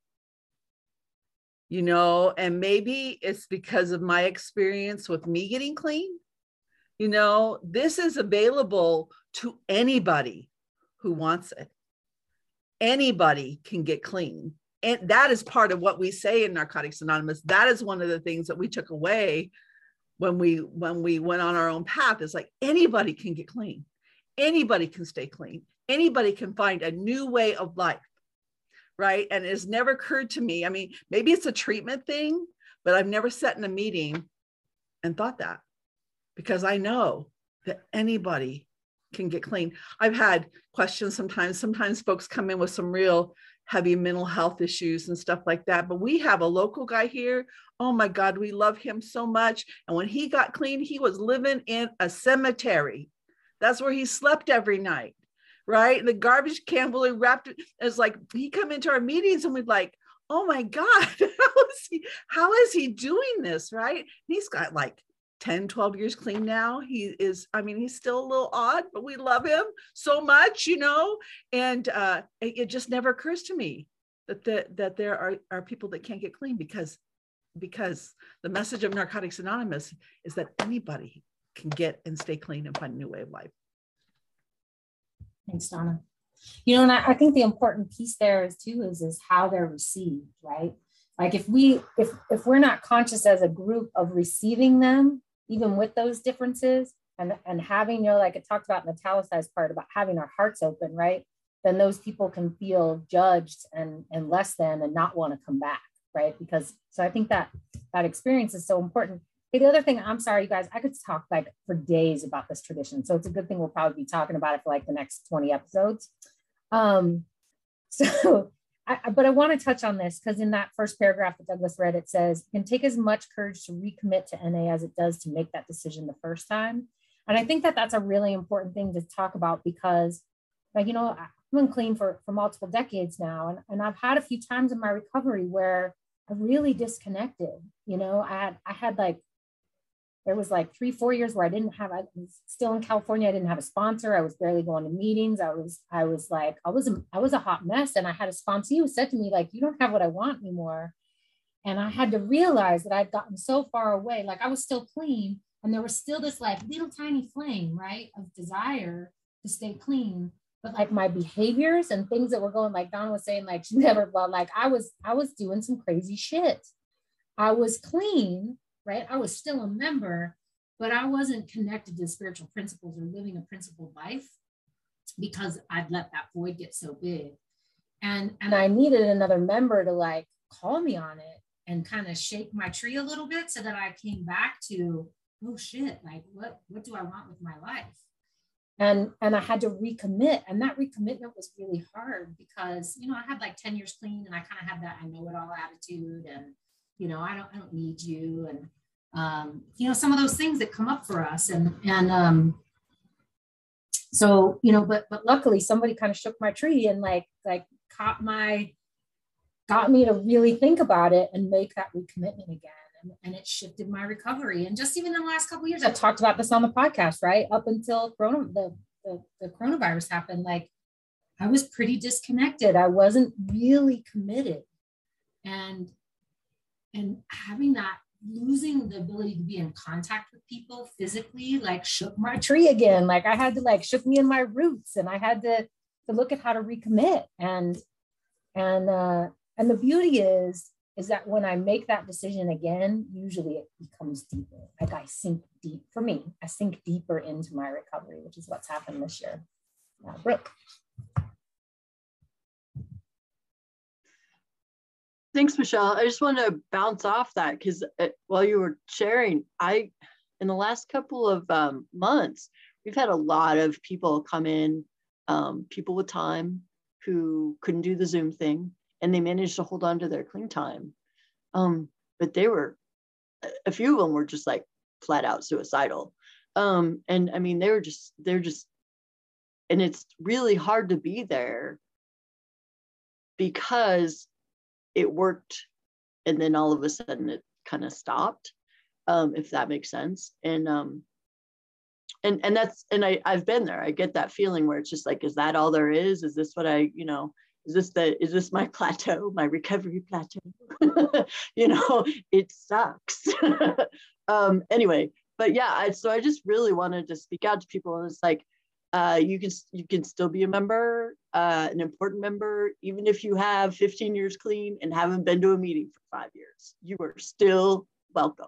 you know, and maybe it's because of my experience with me getting clean. You know, this is available to anybody who wants it. Anybody can get clean. And that is part of what we say in Narcotics Anonymous. That is one of the things that we took away when we when we went on our own path is like anybody can get clean. Anybody can stay clean. Anybody can find a new way of life right? And it's never occurred to me. I mean, maybe it's a treatment thing, but I've never sat in a meeting and thought that because I know that anybody can get clean. I've had questions sometimes. Sometimes folks come in with some real heavy mental health issues and stuff like that. But we have a local guy here. Oh my God, we love him so much. And when he got clean, he was living in a cemetery. That's where he slept every night right? And the garbage can fully wrapped it. It's like he come into our meetings and we'd like, oh my God, how is he, how is he doing this? Right. he's got like 10, 12 years clean now. He is, I mean, he's still a little odd, but we love him so much, you know. And uh, it, it just never occurs to me that the, that there are, are people that can't get clean because because the message of Narcotics Anonymous is that anybody can get and stay clean and find a new way of life. Thanks, Donna. You know, and I, I think the important piece there is too is is how they're received, right? Like if we if if we're not conscious as a group of receiving them, even with those differences, and and having you know, like it talked about in the italicized part about having our hearts open, right? Then those people can feel judged and and less than and not want to come back, right? Because so I think that that experience is so important. Hey, the other thing, I'm sorry, you guys, I could talk like for days about this tradition. So it's a good thing we'll probably be talking about it for like the next 20 episodes. Um, so, I, but I want to touch on this because in that first paragraph that Douglas read, it says, it can take as much courage to recommit to NA as it does to make that decision the first time. And I think that that's a really important thing to talk about because, like, you know, I've been clean for, for multiple decades now. And, and I've had a few times in my recovery where I really disconnected. You know, I had, I had like there was like three four years where i didn't have i was still in california i didn't have a sponsor i was barely going to meetings i was i was like i was a, i was a hot mess and i had a sponsor who said to me like you don't have what i want anymore. And i had to realize that i'd gotten so far away like i was still clean and there was still this like little tiny flame right of desire to stay clean. But like my behaviors and things that were going like don was saying like she never well like i was i was doing some crazy shit. I was clean right? I was still a member, but I wasn't connected to spiritual principles or living a principled life because I'd let that void get so big. And, and I needed another member to like call me on it and kind of shake my tree a little bit so that I came back to, oh shit, like what, what do I want with my life? And, and I had to recommit. And that recommitment was really hard because, you know, I had like 10 years clean and I kind of had that I know it all attitude and you know, I don't, I don't need you. And, um, you know, some of those things that come up for us. And, and, um, so, you know, but, but luckily somebody kind of shook my tree and like, like caught my, got me to really think about it and make that recommitment again. And, and it shifted my recovery. And just even in the last couple years, I've talked about this on the podcast, right? Up until corona, the, the, the coronavirus happened, like I was pretty disconnected. I wasn't really committed. And and having that losing the ability to be in contact with people physically like shook my tree again. Like i had to like shook me in my roots and i had to to look at how to recommit. And and uh and the beauty is is that when i make that decision again usually it becomes deeper. Like i sink deep for me i sink deeper into my recovery which is what's happened this year. Uh, brooke Thanks, Michelle. I just want to bounce off that because uh, while you were sharing, I, in the last couple of um, months, we've had a lot of people come in, um, people with time who couldn't do the Zoom thing, and they managed to hold on to their clean time. Um, but they were, a few of them were just like flat out suicidal. Um, and I mean, they were just, they're just, and it's really hard to be there because it worked and then all of a sudden it kind of stopped um, if that makes sense. And um and and that's and i i've been there. I get that feeling where it's just like is that all there is? Is this what i you know is this the is this my plateau my recovery plateau? You know it sucks. Um anyway but yeah I, so i just really wanted to speak out to people and it's like uh, you can you can still be a member, uh, an important member, even if you have 15 years clean and haven't been to a meeting for five years. You are still welcome.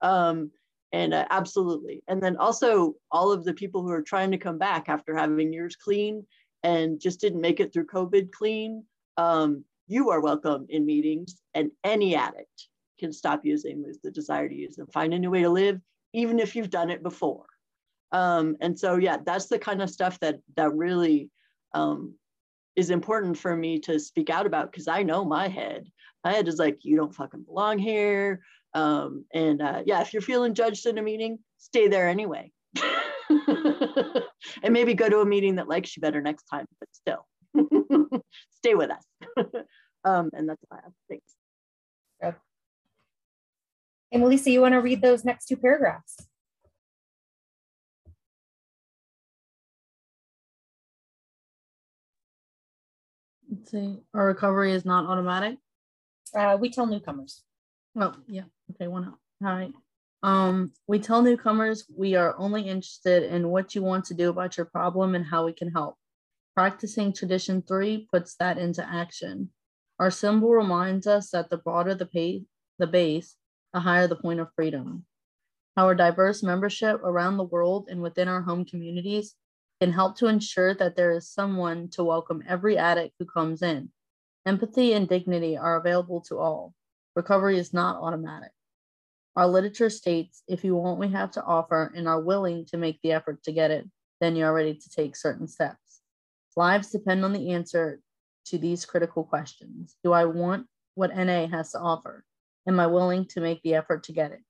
Um, and uh, absolutely. And then also all of the people who are trying to come back after having years clean and just didn't make it through COVID clean, um, you are welcome in meetings. And any addict can stop using, lose the desire to use, and find a new way to live, even if you've done it before. Um, and so, yeah, that's the kind of stuff that that really um, is important for me to speak out about because I know my head. My head is like, you don't fucking belong here. Um, and uh, yeah, if you're feeling judged in a meeting, stay there anyway. and maybe go to a meeting that likes you better next time, but still, stay with us. um, and that's all I have. Thanks. Hey, Melissa, you want to read those next two paragraphs? Let's see. Our recovery is not automatic. Uh, we tell newcomers. Oh, yeah. Okay, one out. All right. Um, we tell newcomers we are only interested in what you want to do about your problem and how we can help. Practicing tradition three puts that into action. Our symbol reminds us that the broader the, pay, the base, the higher the point of freedom. Our diverse membership around the world and within our home communities can help to ensure that there is someone to welcome every addict who comes in. Empathy and dignity are available to all. Recovery is not automatic. Our literature states if you want what we have to offer and are willing to make the effort to get it, then you are ready to take certain steps. Lives depend on the answer to these critical questions. Do I want what NA has to offer? Am I willing to make the effort to get it?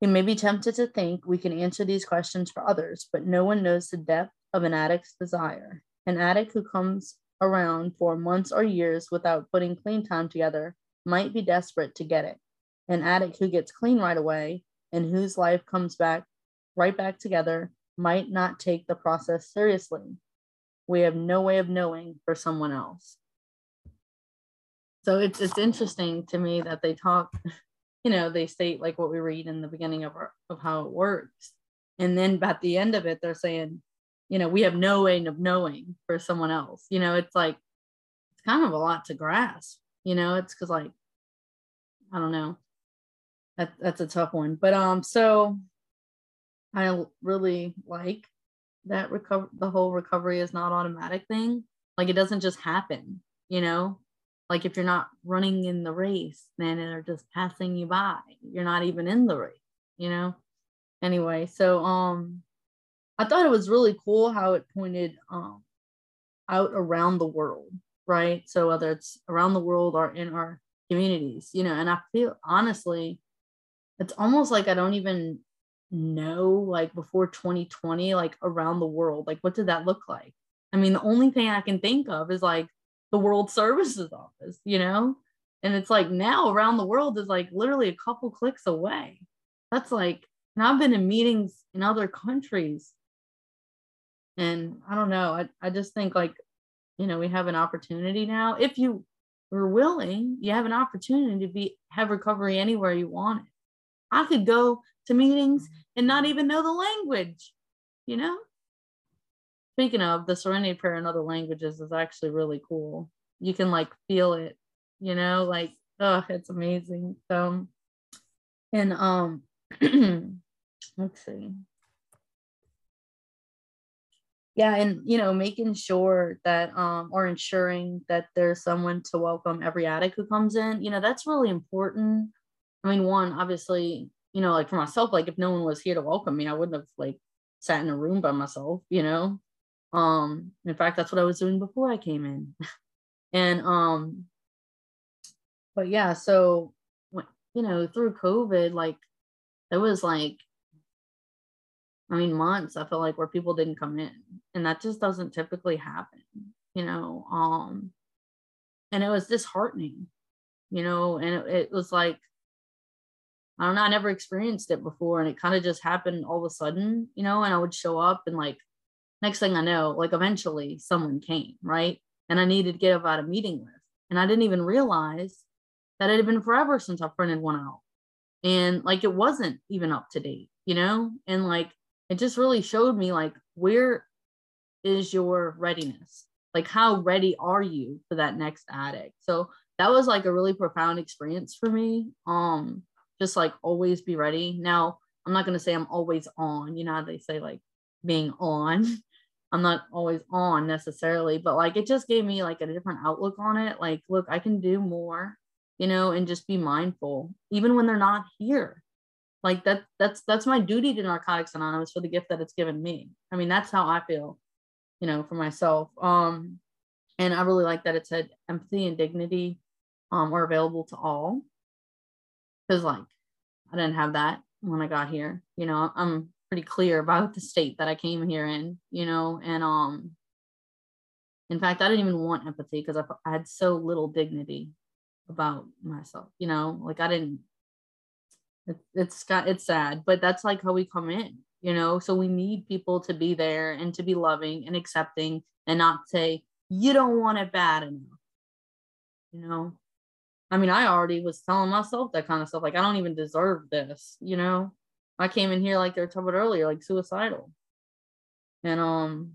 We may be tempted to think we can answer these questions for others, but no one knows the depth of an addict's desire. An addict who comes around for months or years without putting clean time together might be desperate to get it. An addict who gets clean right away and whose life comes back right back together might not take the process seriously. We have no way of knowing for someone else. So it's it's interesting to me that they talk, you know, they state like what we read in the beginning of our, of how it works. And then at the end of it, they're saying, you know, we have no way of knowing for someone else. You know, it's like it's kind of a lot to grasp, you know, it's because like, I don't know. That, that's a tough one. But um, so I really like that recover the whole recovery is not automatic thing. Like it doesn't just happen, you know? Like if you're not running in the race, then they're just passing you by. You're not even in the race, you know? Anyway, so um I thought it was really cool how it pointed um out around the world, right? So whether it's around the world or in our communities, you know, and I feel honestly, it's almost like I don't even know like before 2020 like around the world like what did that look like i mean the only thing i can think of is like the world services office you know? And it's like now around the world is like literally a couple clicks away. That's like and i've been in meetings in other countries. And i don't know i, I just think like you know we have an opportunity now. If you were willing you have an opportunity to be have recovery anywhere you want it I could go to meetings and not even know the language, you know? Speaking of, the Serenity Prayer in other languages is actually really cool. You can like feel it, you know, like, oh, it's amazing. So, and um, let's see. Yeah, and you know, making sure that um or ensuring that there's someone to welcome every addict who comes in, you know, that's really important I mean, one, obviously, you know, like for myself, like if no one was here to welcome me, I wouldn't have like sat in a room by myself, you know. Um, in fact, that's what I was doing before I came in. and um, but yeah, so you know, through COVID, like it was like I mean, months I felt like where people didn't come in, and that just doesn't typically happen, you know. Um, and it was disheartening, you know, and it, it was like I don't know, I never experienced it before. And it kind of just happened all of a sudden, you know, and I would show up and like next thing I know, like eventually someone came, right? And I needed to get about a meeting with. And I didn't even realize that it had been forever since I printed one out. And like it wasn't even up to date, you know? And like it just really showed me like where is your readiness? Like how ready are you for that next addict? So that was like a really profound experience for me. Um just like always be ready. Now, I'm not to say I'm always on, you know, how they say like being on. I'm not always on necessarily, but like it just gave me like a different outlook on it. Like, look, I can do more, you know, and just be mindful, even when they're not here. Like that, that's that's my duty to Narcotics Anonymous for the gift that it's given me. I mean, that's how I feel, you know, for myself. Um, and I really like that it said empathy and dignity um are available to all because like I didn't have that when I got here. You know, I'm pretty clear about the state that I came here in. You know, and um, in fact, I didn't even want empathy because I, I had so little dignity about myself. You know, like I didn't. It, it's got it's sad, but that's like how we come in. You know, so we need people to be there and to be loving and accepting and not say you don't want it bad enough. You know, I mean, I already was telling myself that kind of stuff. Like, I don't even deserve this, you know? I came in here like they were talking about earlier, like suicidal. And um,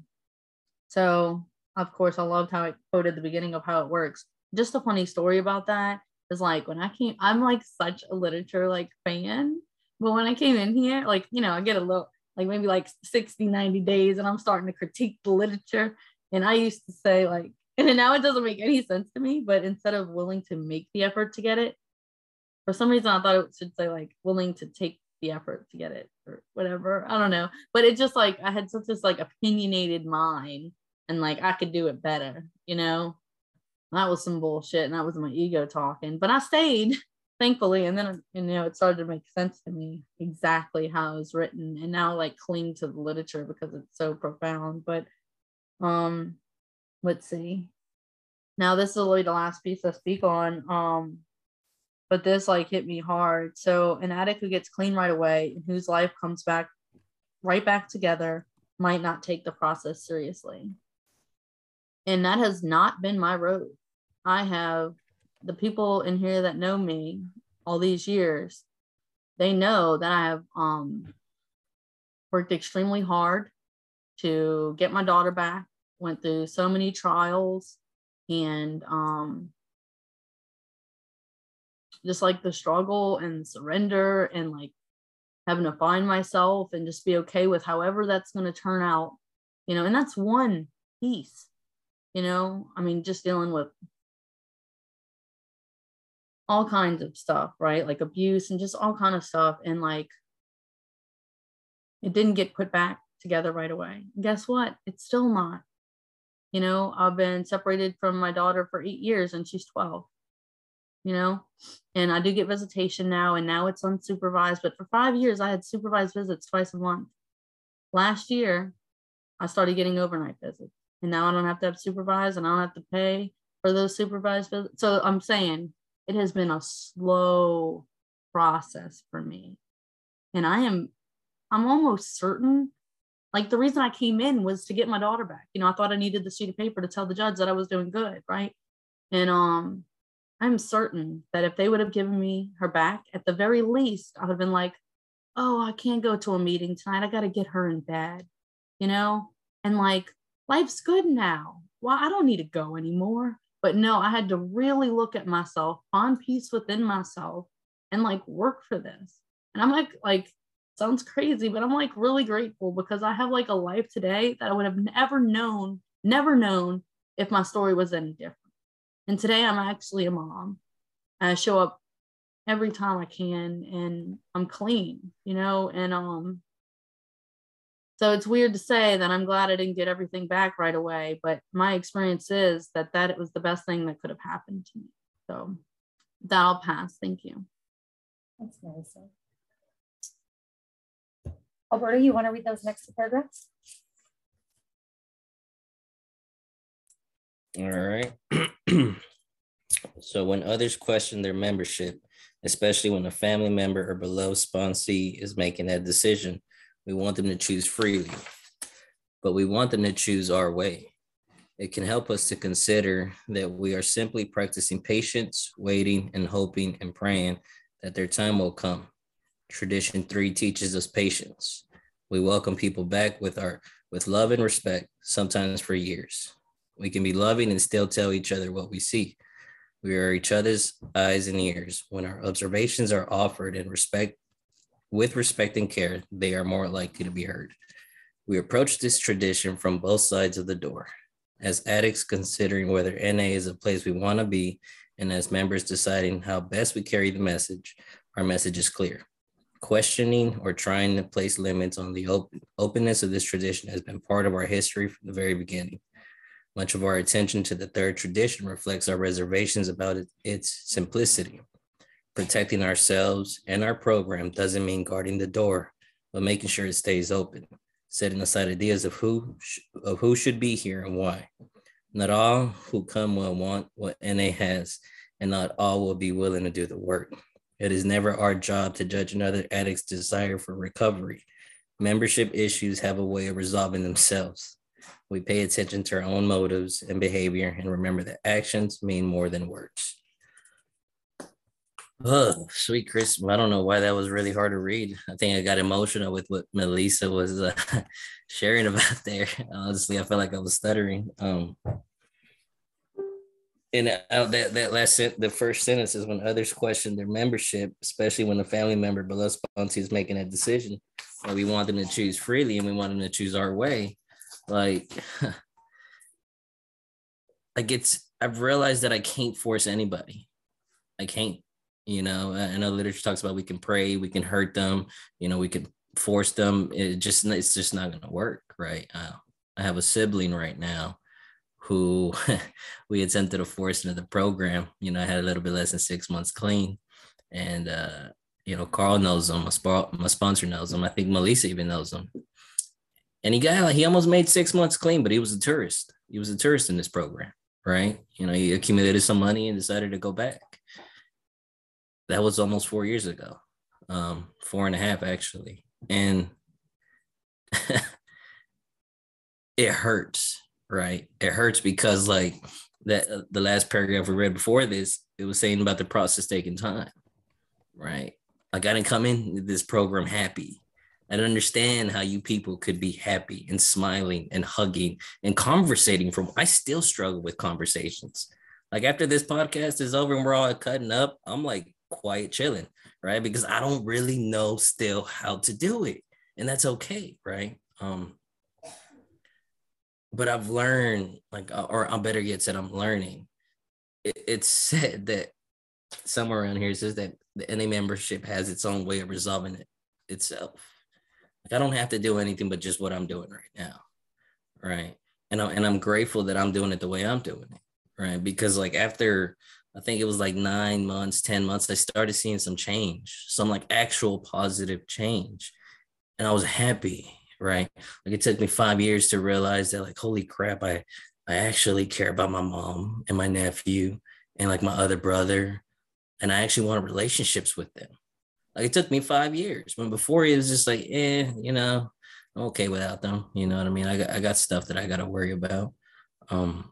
So, of course, I loved how it quoted the beginning of how it works. Just a funny story about that is like when I came, I'm like such a literature like fan. But when I came in here, like, you know, I get a little, like maybe like 60, 90 days, and I'm starting to critique the literature. And I used to say, like, and now it doesn't make any sense to me, but instead of willing to make the effort to get it, for some reason I thought it should say like willing to take the effort to get it or whatever. I don't know. But it just like I had such this like opinionated mind and like I could do it better, you know? That was some bullshit and that was my ego talking. But I stayed, thankfully, and then you know it started to make sense to me exactly how it was written. And now like cling to the literature because it's so profound. But um let's see. Now this will be the last piece I speak on. Um, but this like hit me hard. So an addict who gets clean right away and whose life comes back right back together might not take the process seriously. And that has not been my road. I have the people in here that know me all these years, they know that I have um, worked extremely hard to get my daughter back went through so many trials and um, just like the struggle and surrender and like having to find myself and just be okay with however that's going to turn out you know and that's one piece you know? I mean just dealing with all kinds of stuff right? Like abuse and just all kind of stuff and like it didn't get put back together right away. Guess what? It's still not you know, I've been separated from my daughter for eight years and she's 12, you know, and I do get visitation now and now it's unsupervised. But for five years, I had supervised visits twice a month. Last year, I started getting overnight visits and now I don't have to have supervised and I don't have to pay for those supervised visits. So I'm saying it has been a slow process for me. And I am, I'm almost certain like the reason I came in was to get my daughter back. You know, I thought I needed the sheet of paper to tell the judge that I was doing good, right? And um, I'm certain that if they would have given me her back, at the very least, I would have been like, oh, I can't go to a meeting tonight. I got to get her in bed, you know? And like, life's good now. Well, I don't need to go anymore. But no, I had to really look at myself, find peace within myself, and like work for this. And I'm like, like, sounds crazy, but I'm like really grateful because I have like a life today that I would have never known, never known if my story was any different. And today I'm actually a mom. I show up every time I can and I'm clean, you know, and um so it's weird to say that I'm glad I didn't get everything back right away, but my experience is that that it was the best thing that could have happened to me. So that'll pass. Thank you. That's nice. Alberto, you want to read those next two paragraphs? All right. so when others question their membership, especially when a family member or beloved sponsee is making that decision, we want them to choose freely, but we want them to choose our way. It can help us to consider that we are simply practicing patience, waiting, and hoping and praying that their time will come. Tradition three teaches us patience. We welcome people back with our with love and respect, sometimes for years. We can be loving and still tell each other what we see. We are each other's eyes and ears. When our observations are offered in respect with respect and care, they are more likely to be heard. We approach this tradition from both sides of the door. As addicts considering whether NA is a place we want to be, and as members deciding how best we carry the message, our message is clear questioning or trying to place limits on the open, openness of this tradition has been part of our history from the very beginning. Much of our attention to the third tradition reflects our reservations about it, its simplicity. Protecting ourselves and our program doesn't mean guarding the door, but making sure it stays open, setting aside ideas of who of who should be here and why. Not all who come will want what NA has, and not all will be willing to do the work. It is never our job to judge another addict's desire for recovery. Membership issues have a way of resolving themselves. We pay attention to our own motives and behavior and remember that actions mean more than words. Oh, sweet Christmas. I don't know why that was really hard to read. I think I got emotional with what Melissa was uh, sharing about there. Honestly, I felt like I was stuttering. Um, and uh, that that last sent the first sentence is when others question their membership, especially when a family member below sponsor is making a decision. Like we want them to choose freely, and we want them to choose our way. Like, like it's I've realized that I can't force anybody. I can't. You know, I know literature talks about we can pray, we can hurt them. You know, we can force them. It just it's just not going to work, right? Uh, I have a sibling right now who we attempted to force into the program. You know, I had a little bit less than six months clean, and uh, you know, Carl knows them. My, sp- my sponsor knows them. I think Melissa even knows him. And he got like he almost made six months clean, but he was a tourist. He was a tourist in this program, right? You know, he accumulated some money and decided to go back. That was almost four years ago, um, four and a half actually, and it hurts right? It hurts because like that uh, the last paragraph we read before this, it was saying about the process taking time, right? Like I didn't come in this program happy. I don't understand how you people could be happy and smiling and hugging and conversating from I still struggle with conversations. Like after this podcast is over and we're all cutting up, I'm like quiet chilling, right? Because I don't really know still how to do it. And that's okay, right? Um but I've learned, like, uh, or I'm better yet said, I'm learning. It, it's said that somewhere around here says that the NA membership has its own way of resolving it itself. Like I don't have to do anything but just what I'm doing right now, right? And I'm and I'm grateful that I'm doing it the way I'm doing it, right? Because like after I think it was like nine months, ten months, I started seeing some change, some like actual positive change, and I was happy right? Like it took me five years to realize that, like, holy crap, I I actually care about my mom and my nephew and like my other brother, and I actually want relationships with them. Like it took me five years. When before it was just like, eh, you know, I'm okay without them. You know what I mean? I got I got stuff that I got to worry about. Um,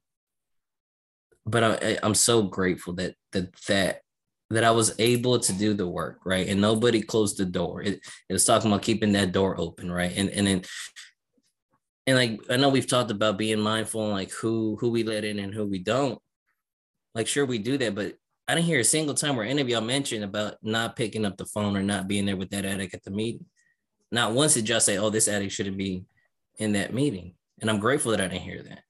but I, I'm so grateful that that that that I was able to do the work, right? And nobody closed the door. It, it was talking about keeping that door open, right? And and then and like I know we've talked about being mindful and like who who we let in and who we don't. Like sure we do that, but I didn't hear a single time where any of y'all mentioned about not picking up the phone or not being there with that addict at the meeting. Not once did y'all say, "Oh, this addict shouldn't be in that meeting," and I'm grateful that I didn't hear that.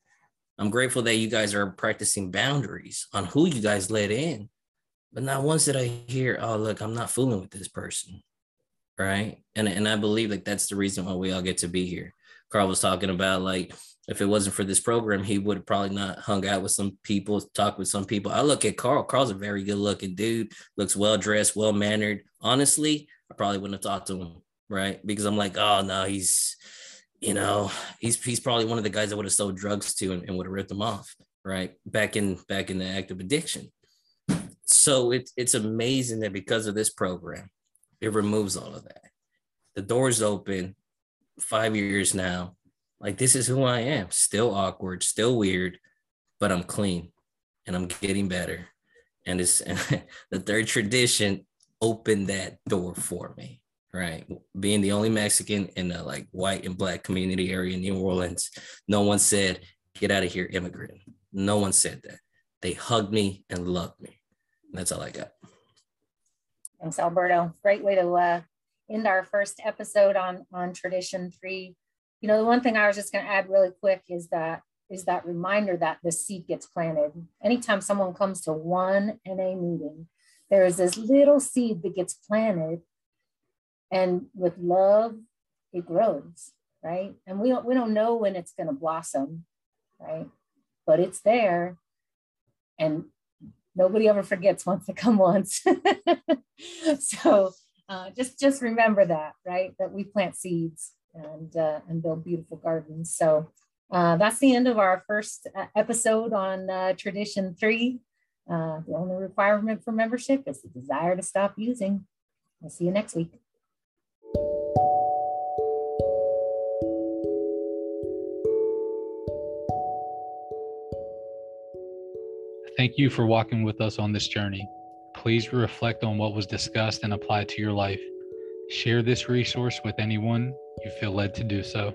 I'm grateful that you guys are practicing boundaries on who you guys let in but not once did I hear, oh, look, I'm not fooling with this person. Right. And, and I believe like that's the reason why we all get to be here. Carl was talking about like if it wasn't for this program, he would have probably not hung out with some people, talked with some people. I look at Carl. Carl's a very good looking dude, looks well dressed, well mannered. Honestly, I probably wouldn't have talked to him, right? Because I'm like, oh no, he's, you know, he's he's probably one of the guys that would have sold drugs to and, and would have ripped them off, right? Back in back in the active addiction so it's it's amazing that because of this program, it removes all of that. The door's open. Five years now, like this is who I am. Still awkward, still weird, but I'm clean, and I'm getting better. And it's the third tradition opened that door for me. Right, being the only Mexican in the like white and black community area in New Orleans, no one said, "Get out of here, immigrant." No one said that. They hugged me and loved me that's all I got. Thanks, Alberto. Great way to uh, end our first episode on on tradition three. You know, the one thing I was just going to add really quick is that is that reminder that the seed gets planted. Anytime someone comes to one NA meeting, there is this little seed that gets planted, and with love, it grows, right? And we don't we don't know when it's going to blossom, right? But it's there, and nobody ever forgets once they come once. so uh, just just remember that, right? That we plant seeds and uh, and build beautiful gardens. So uh, that's the end of our first uh, episode on uh, Tradition Three. Uh, the only requirement for membership is the desire to stop using. I'll see you next week. Thank you for walking with us on this journey. Please reflect on what was discussed and apply it to your life. Share this resource with anyone you feel led to do so.